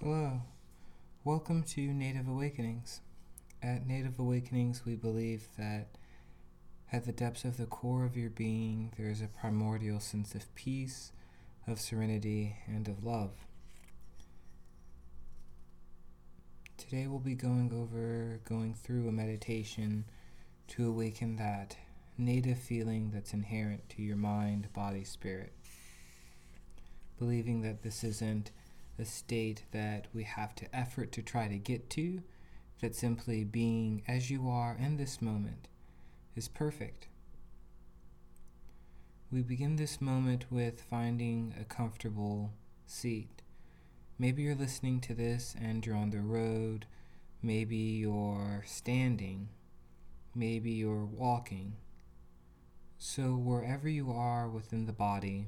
Hello, welcome to Native Awakenings. At Native Awakenings, we believe that at the depths of the core of your being, there is a primordial sense of peace, of serenity, and of love. Today, we'll be going over, going through a meditation to awaken that native feeling that's inherent to your mind, body, spirit. Believing that this isn't a state that we have to effort to try to get to, that simply being as you are in this moment is perfect. We begin this moment with finding a comfortable seat. Maybe you're listening to this and you're on the road, maybe you're standing, maybe you're walking. So, wherever you are within the body,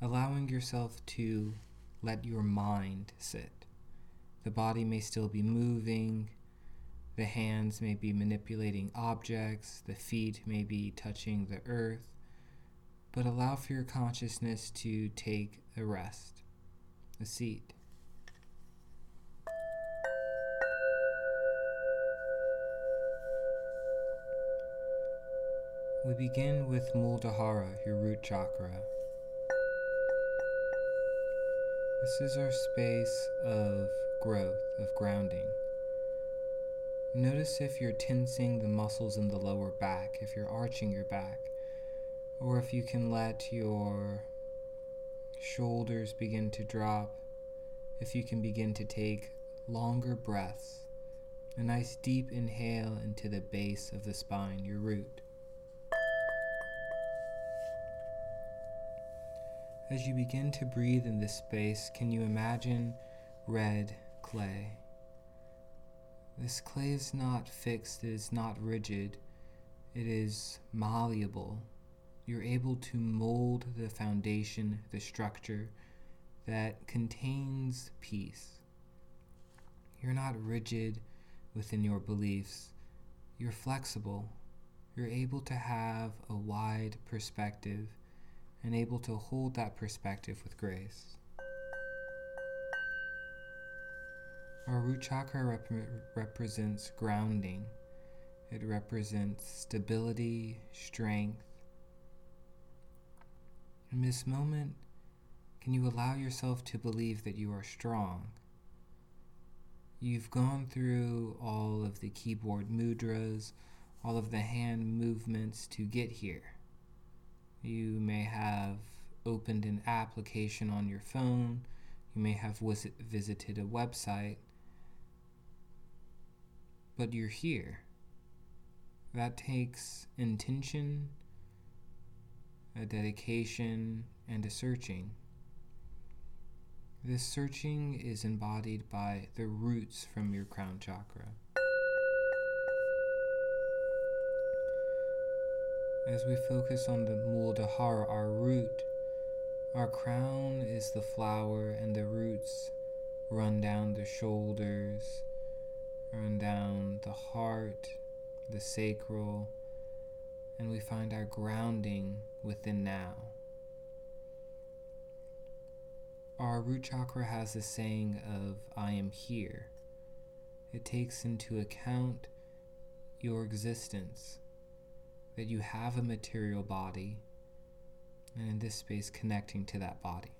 allowing yourself to let your mind sit. The body may still be moving, the hands may be manipulating objects, the feet may be touching the earth, but allow for your consciousness to take a rest, a seat. We begin with Muladhara, your root chakra. This is our space of growth, of grounding. Notice if you're tensing the muscles in the lower back, if you're arching your back, or if you can let your shoulders begin to drop, if you can begin to take longer breaths, a nice deep inhale into the base of the spine, your root. As you begin to breathe in this space, can you imagine red clay? This clay is not fixed, it is not rigid, it is malleable. You're able to mold the foundation, the structure that contains peace. You're not rigid within your beliefs, you're flexible. You're able to have a wide perspective and able to hold that perspective with grace. Our root chakra rep- represents grounding, it represents stability, strength. In this moment, can you allow yourself to believe that you are strong? You've gone through all of the keyboard mudras, all of the hand movements to get here. You may have opened an application on your phone. You may have visit, visited a website. But you're here. That takes intention, a dedication, and a searching. This searching is embodied by the roots from your crown chakra. As we focus on the Muladhara, our root, our crown is the flower, and the roots run down the shoulders, run down the heart, the sacral, and we find our grounding within now. Our root chakra has a saying of, I am here. It takes into account your existence that you have a material body, and in this space, connecting to that body.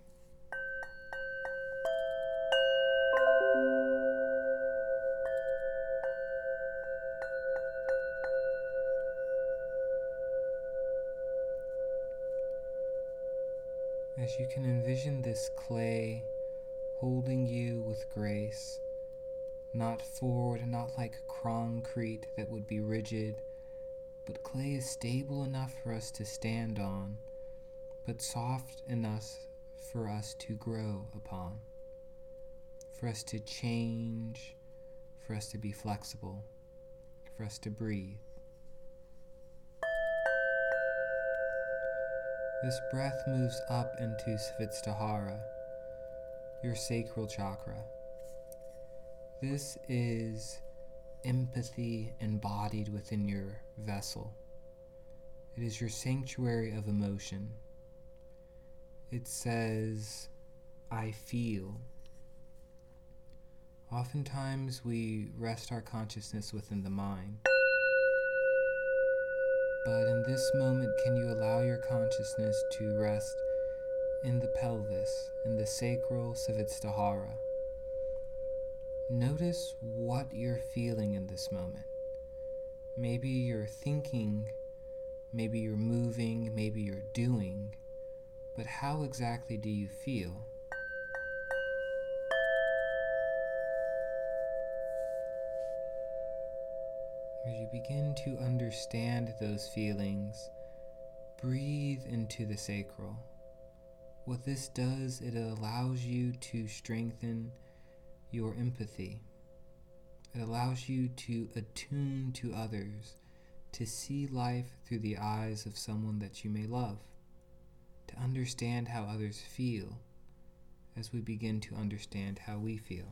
As you can envision this clay holding you with grace, not forward, not like concrete that would be rigid but clay is stable enough for us to stand on, but soft enough for us to grow upon, for us to change, for us to be flexible, for us to breathe. This breath moves up into Svadhisthara, your sacral chakra. This is empathy embodied within your vessel. It is your sanctuary of emotion. It says, I feel. Oftentimes, we rest our consciousness within the mind. But in this moment, can you allow your consciousness to rest in the pelvis, in the sacral Svadhisthara? Notice what you're feeling in this moment. Maybe you're thinking, maybe you're moving, maybe you're doing, but how exactly do you feel? As you begin to understand those feelings, breathe into the sacral. What this does, it allows you to strengthen your empathy. It allows you to attune to others, to see life through the eyes of someone that you may love, to understand how others feel as we begin to understand how we feel.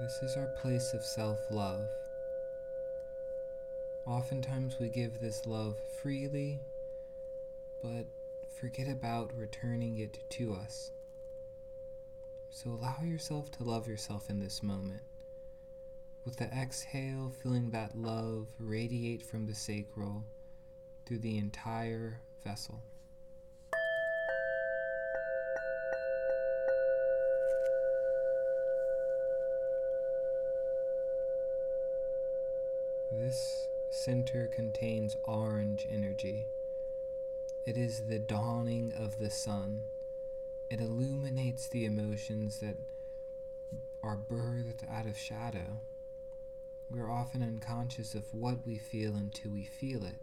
This is our place of self love. Oftentimes we give this love freely, but forget about returning it to us. So allow yourself to love yourself in this moment. With the exhale, feeling that love radiate from the sacral through the entire vessel. This center contains orange energy. It is the dawning of the sun. It illuminates the emotions that are birthed out of shadow. We're often unconscious of what we feel until we feel it.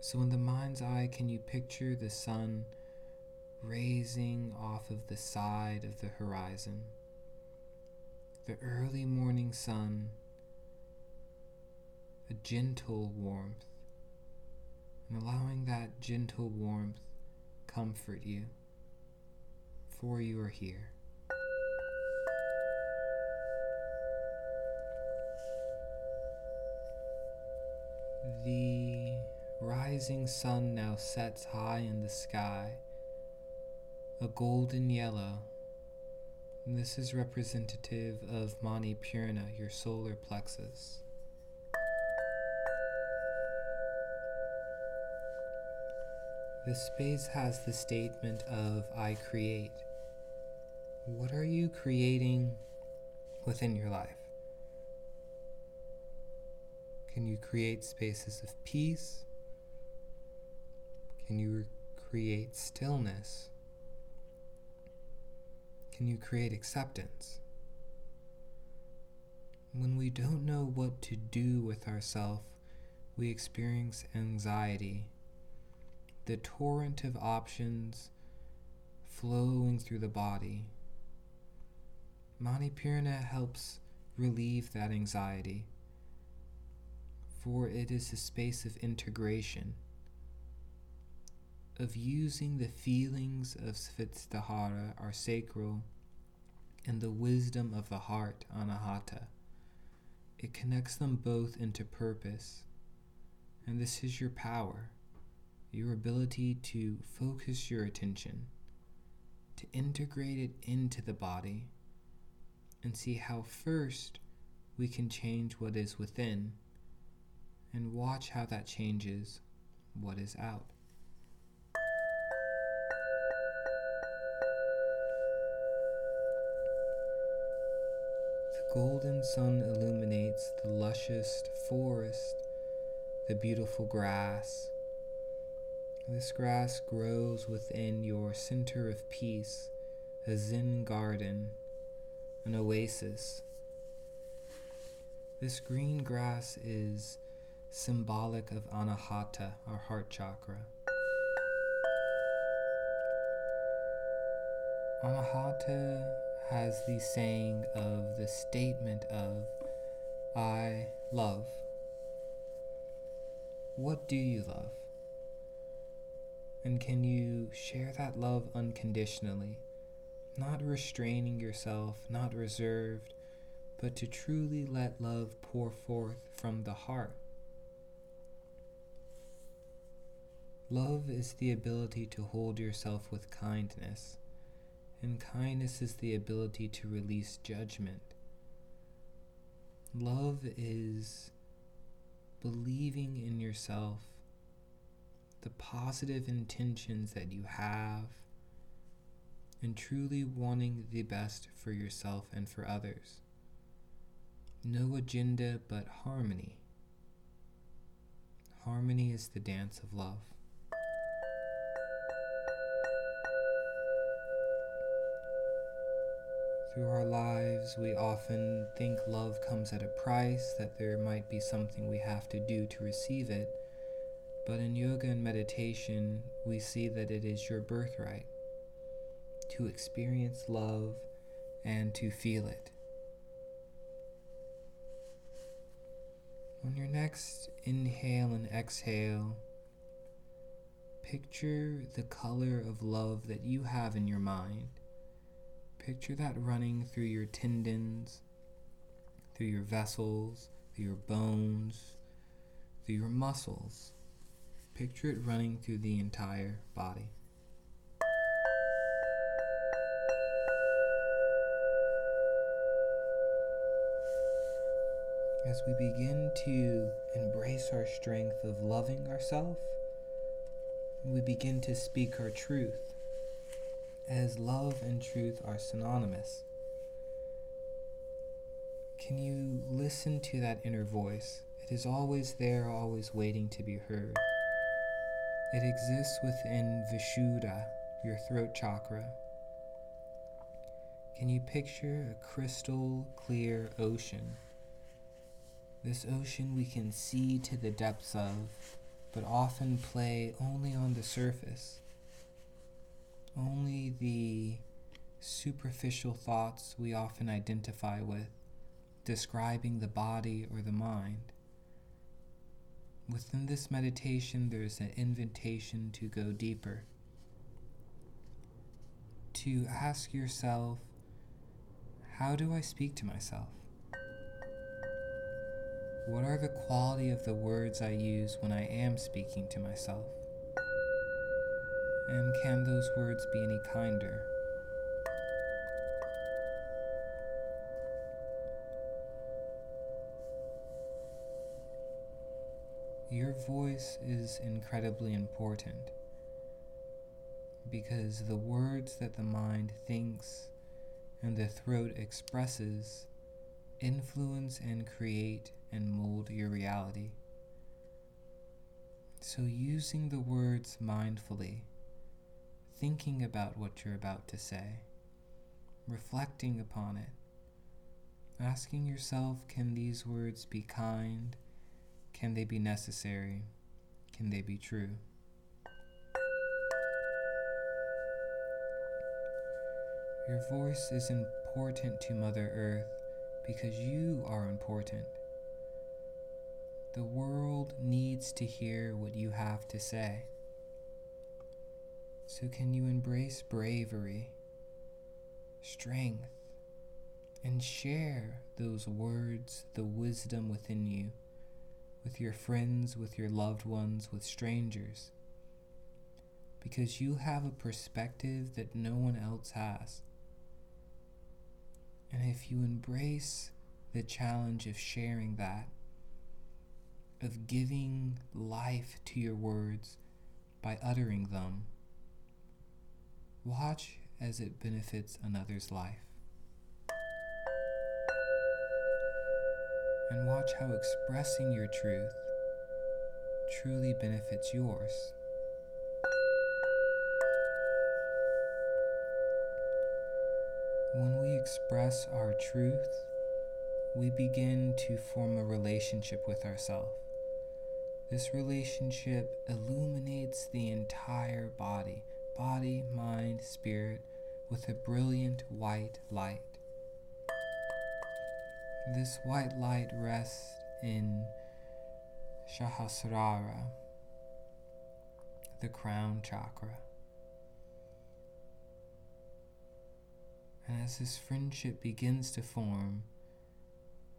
So, in the mind's eye, can you picture the sun raising off of the side of the horizon? The early morning sun a gentle warmth, and allowing that gentle warmth comfort you, for you are here. The rising sun now sets high in the sky, a golden yellow. This is representative of Mani Purna, your solar plexus. The space has the statement of I create. What are you creating within your life? Can you create spaces of peace? Can you create stillness? Can you create acceptance? When we don't know what to do with ourselves, we experience anxiety the torrent of options flowing through the body. Manipurna helps relieve that anxiety, for it is a space of integration, of using the feelings of Svadhisthara, our sacral, and the wisdom of the heart, Anahata. It connects them both into purpose, and this is your power your ability to focus your attention, to integrate it into the body, and see how first we can change what is within, and watch how that changes what is out. The golden sun illuminates the luscious forest, the beautiful grass, this grass grows within your center of peace, a Zen garden, an oasis. This green grass is symbolic of Anahata, our heart chakra. Anahata has the saying of the statement of, I love. What do you love? And can you share that love unconditionally, not restraining yourself, not reserved, but to truly let love pour forth from the heart? Love is the ability to hold yourself with kindness, and kindness is the ability to release judgment. Love is believing in yourself, the positive intentions that you have, and truly wanting the best for yourself and for others. No agenda but harmony. Harmony is the dance of love. Through our lives, we often think love comes at a price, that there might be something we have to do to receive it. But in yoga and meditation, we see that it is your birthright to experience love and to feel it. On your next inhale and exhale, picture the color of love that you have in your mind. Picture that running through your tendons, through your vessels, through your bones, through your muscles. Picture it running through the entire body. As we begin to embrace our strength of loving ourselves, we begin to speak our truth as love and truth are synonymous. Can you listen to that inner voice? It is always there, always waiting to be heard. It exists within Vishuddha, your throat chakra. Can you picture a crystal clear ocean? This ocean we can see to the depths of, but often play only on the surface only the superficial thoughts we often identify with, describing the body or the mind. Within this meditation, there's an invitation to go deeper, to ask yourself, how do I speak to myself? What are the quality of the words I use when I am speaking to myself? And can those words be any kinder? Voice is incredibly important because the words that the mind thinks and the throat expresses influence and create and mold your reality. So, using the words mindfully thinking about what you're about to say, reflecting upon it, asking yourself can these words be kind? Can they be necessary? Can they be true? Your voice is important to Mother Earth because you are important. The world needs to hear what you have to say. So, can you embrace bravery, strength, and share those words, the wisdom within you, with your friends, with your loved ones, with strangers? Because you have a perspective that no one else has. And if you embrace the challenge of sharing that, of giving life to your words by uttering them, Watch as it benefits another's life. And watch how expressing your truth truly benefits yours. When we express our truth, we begin to form a relationship with ourselves. This relationship illuminates the entire body body, mind, spirit with a brilliant white light. This white light rests in Sahasrara, the crown chakra. And as this friendship begins to form,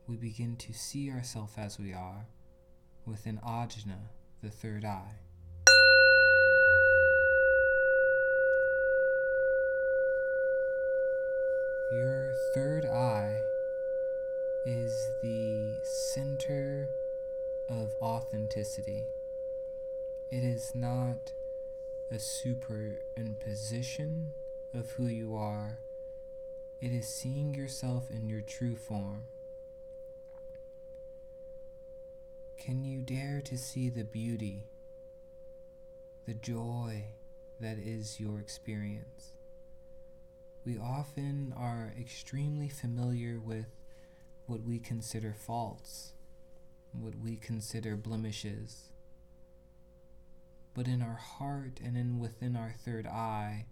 we begin to see ourselves as we are within ajna, the third eye. Your third eye is the center of authenticity. It is not a superimposition of who you are, it is seeing yourself in your true form. Can you dare to see the beauty, the joy that is your experience? We often are extremely familiar with what we consider faults, what we consider blemishes. But in our heart and in within our third eye,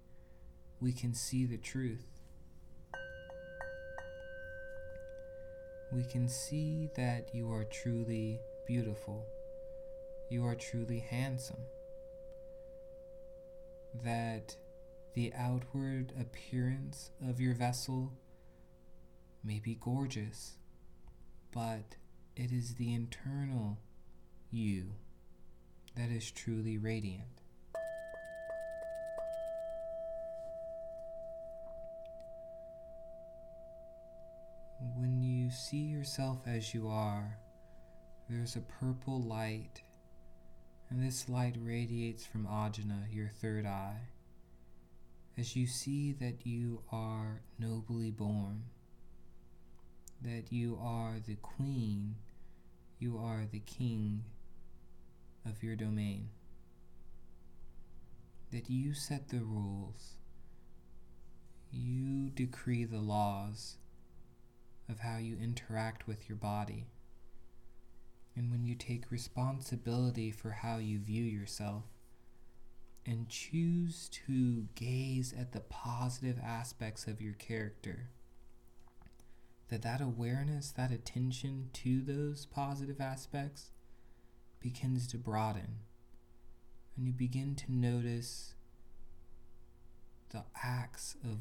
we can see the truth. We can see that you are truly beautiful. You are truly handsome. That the outward appearance of your vessel may be gorgeous, but it is the internal you that is truly radiant. When you see yourself as you are, there's a purple light, and this light radiates from Ajna, your third eye, as you see that you are nobly born, that you are the queen, you are the king of your domain, that you set the rules, you decree the laws of how you interact with your body. And when you take responsibility for how you view yourself and choose to gaze at the positive aspects of your character, that that awareness, that attention to those positive aspects begins to broaden. And you begin to notice the acts of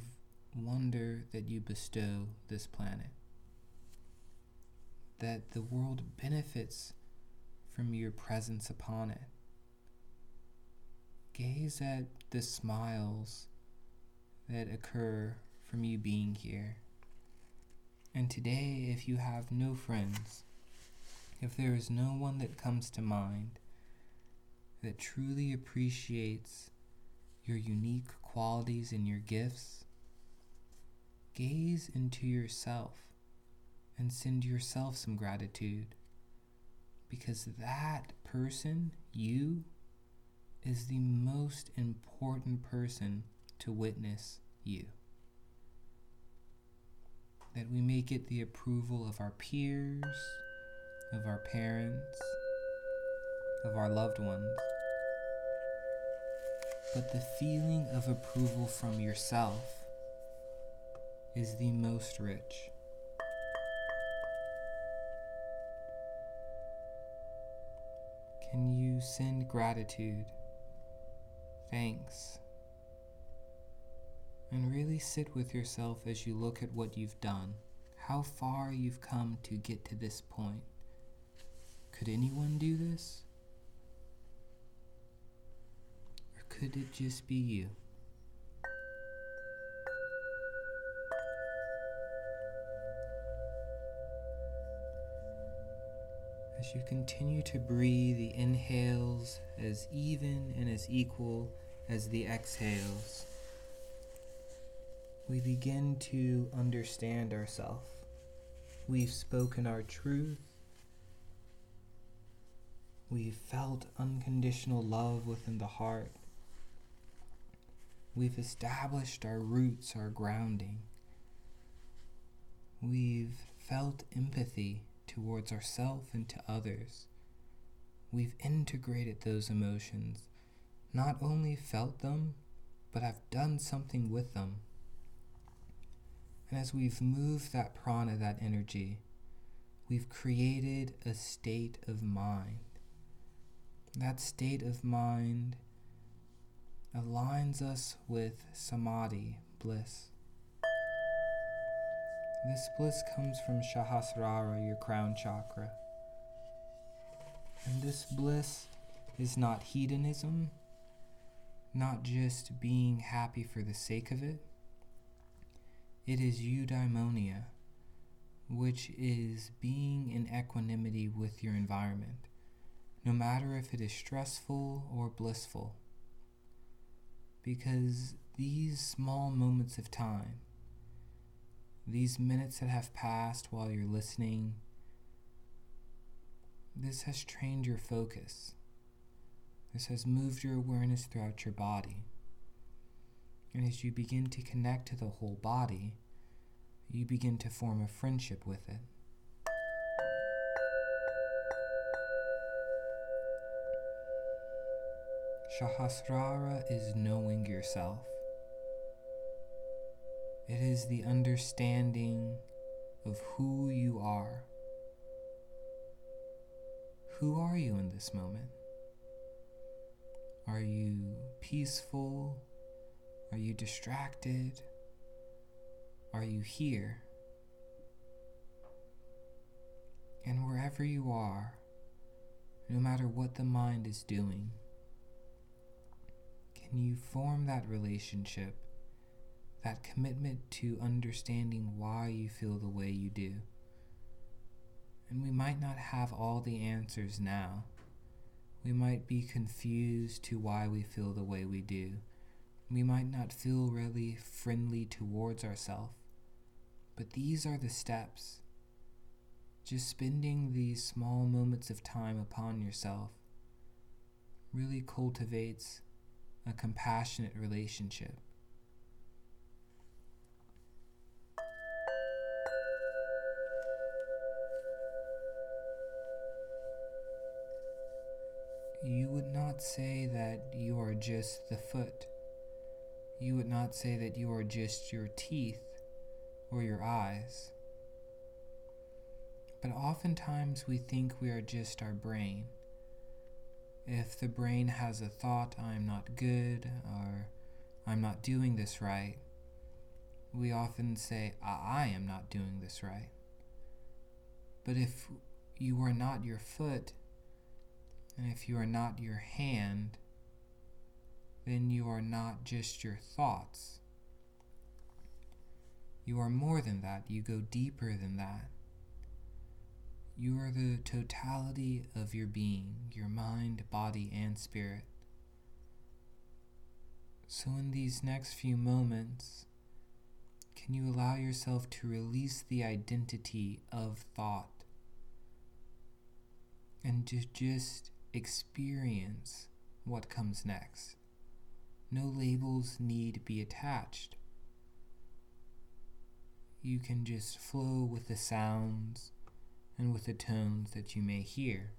wonder that you bestow this planet that the world benefits from your presence upon it. Gaze at the smiles that occur from you being here. And today, if you have no friends, if there is no one that comes to mind that truly appreciates your unique qualities and your gifts, gaze into yourself and send yourself some gratitude. Because that person, you, is the most important person to witness you. That we may get the approval of our peers, of our parents, of our loved ones. But the feeling of approval from yourself is the most rich. Can you send gratitude, thanks, and really sit with yourself as you look at what you've done, how far you've come to get to this point? Could anyone do this? Or could it just be you? As you continue to breathe the inhales as even and as equal as the exhales, we begin to understand ourselves. We've spoken our truth. We've felt unconditional love within the heart. We've established our roots, our grounding. We've felt empathy towards ourselves and to others. We've integrated those emotions, not only felt them, but have done something with them. And as we've moved that prana, that energy, we've created a state of mind. That state of mind aligns us with samadhi, bliss. This bliss comes from Sahasrara, your crown chakra. And this bliss is not hedonism, not just being happy for the sake of it. It is eudaimonia, which is being in equanimity with your environment, no matter if it is stressful or blissful. Because these small moments of time, these minutes that have passed while you're listening, this has trained your focus. This has moved your awareness throughout your body. And as you begin to connect to the whole body, you begin to form a friendship with it. Sahasrara is knowing yourself. It is the understanding of who you are. Who are you in this moment? Are you peaceful? Are you distracted? Are you here? And wherever you are, no matter what the mind is doing, can you form that relationship, that commitment to understanding why you feel the way you do? And we might not have all the answers now. We might be confused to why we feel the way we do. We might not feel really friendly towards ourselves. But these are the steps. Just spending these small moments of time upon yourself really cultivates a compassionate relationship. You would not say that you are just the foot. You would not say that you are just your teeth or your eyes. But oftentimes we think we are just our brain. If the brain has a thought, I'm not good, or I'm not doing this right, we often say, I am not doing this right. But if you are not your foot, and if you are not your hand, then you are not just your thoughts. You are more than that. You go deeper than that. You are the totality of your being, your mind, body, and spirit. So, in these next few moments, can you allow yourself to release the identity of thought and to just experience what comes next? No labels need be attached you can just flow with the sounds and with the tones that you may hear.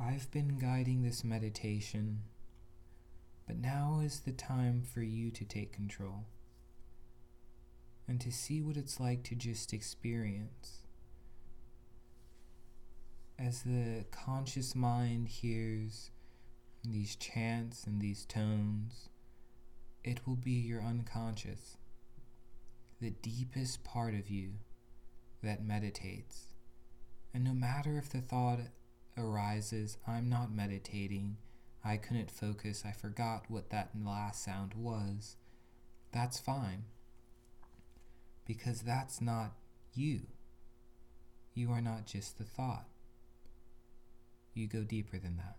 I've been guiding this meditation, but now is the time for you to take control and to see what it's like to just experience. As the conscious mind hears these chants and these tones, it will be your unconscious, the deepest part of you that meditates. And no matter if the thought arises, I'm not meditating, I couldn't focus, I forgot what that last sound was, that's fine. Because that's not you. You are not just the thought. You go deeper than that.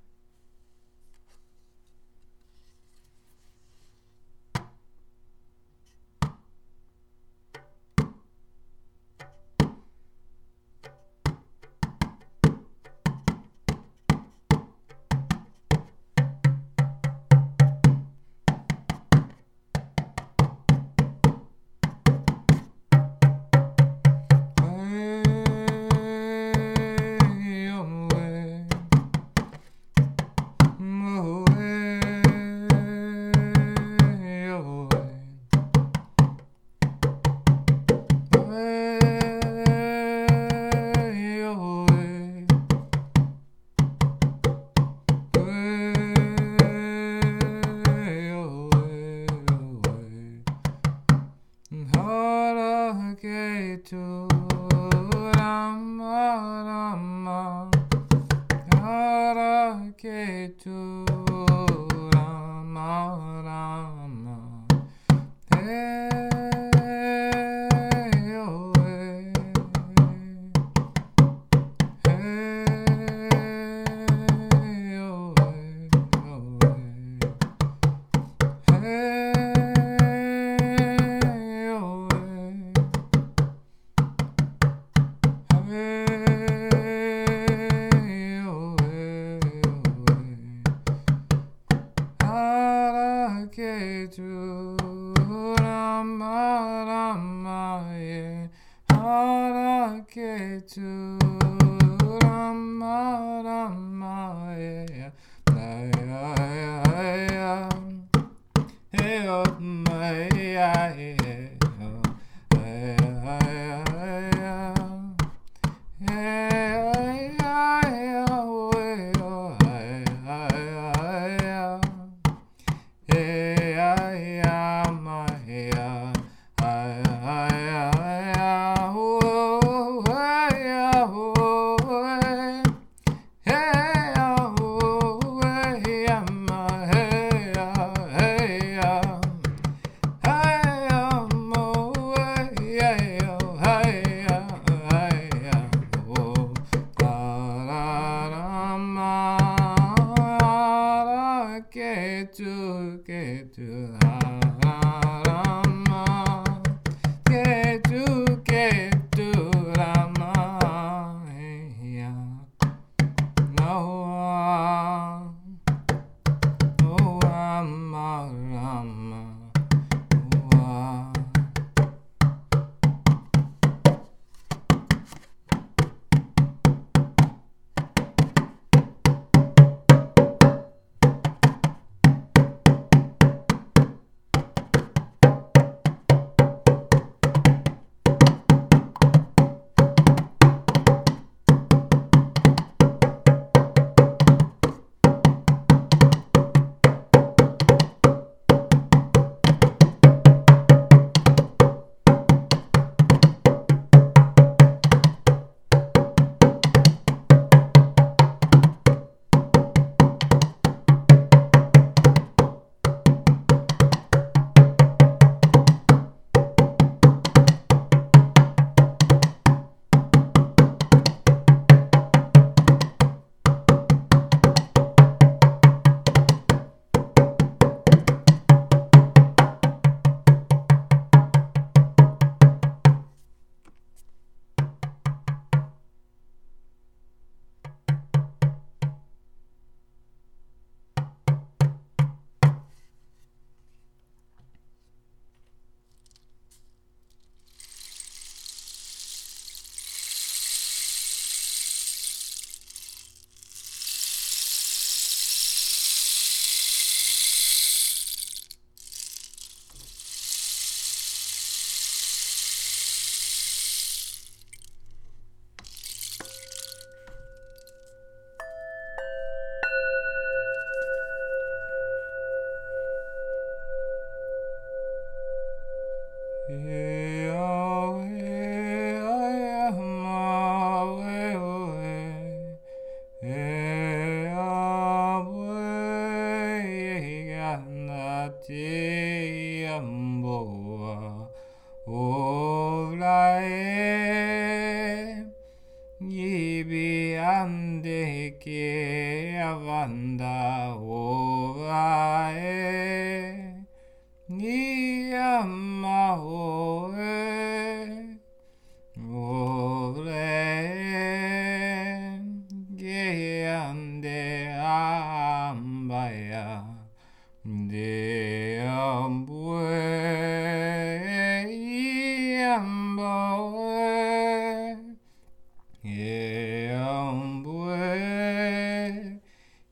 E ambue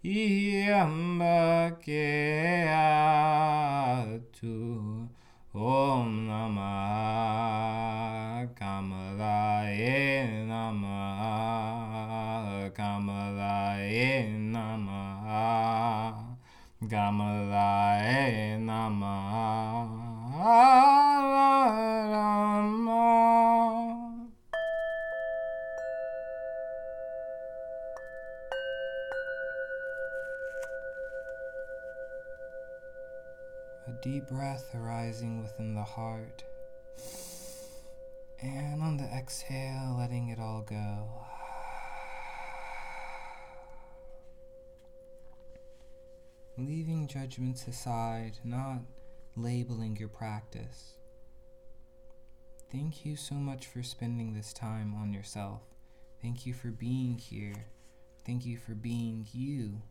iamba ke om namah namah namah namah breath arising within the heart. And on the exhale, letting it all go. Leaving judgments aside, not labeling your practice. Thank you so much for spending this time on yourself. Thank you for being here. Thank you for being you.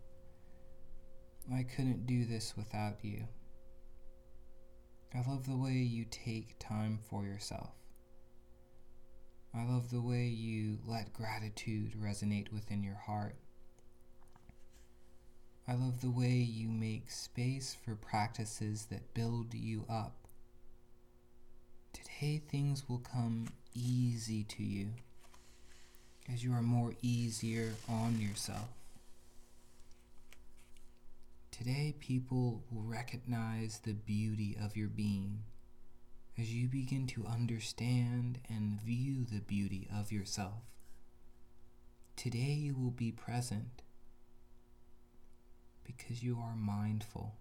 I couldn't do this without you. I love the way you take time for yourself. I love the way you let gratitude resonate within your heart. I love the way you make space for practices that build you up. Today, things will come easy to you as you are more easier on yourself. Today, people will recognize the beauty of your being as you begin to understand and view the beauty of yourself. Today, you will be present because you are mindful.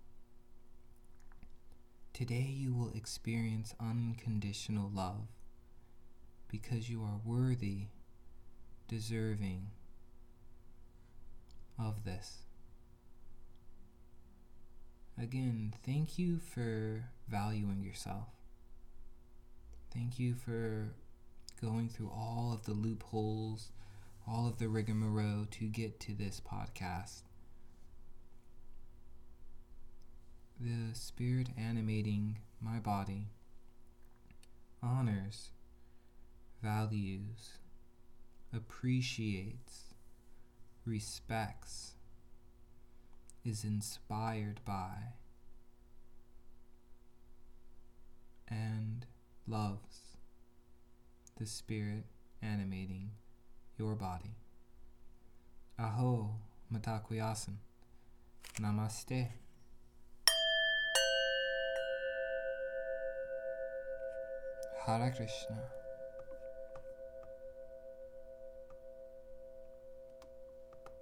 Today, you will experience unconditional love because you are worthy, deserving of this. Again, thank you for valuing yourself. Thank you for going through all of the loopholes, all of the rigmarole to get to this podcast. The spirit animating my body honors, values, appreciates, respects, is inspired by, and loves the spirit animating your body. Aho, Mitakuye Oyasin. Namaste. Hare Krishna.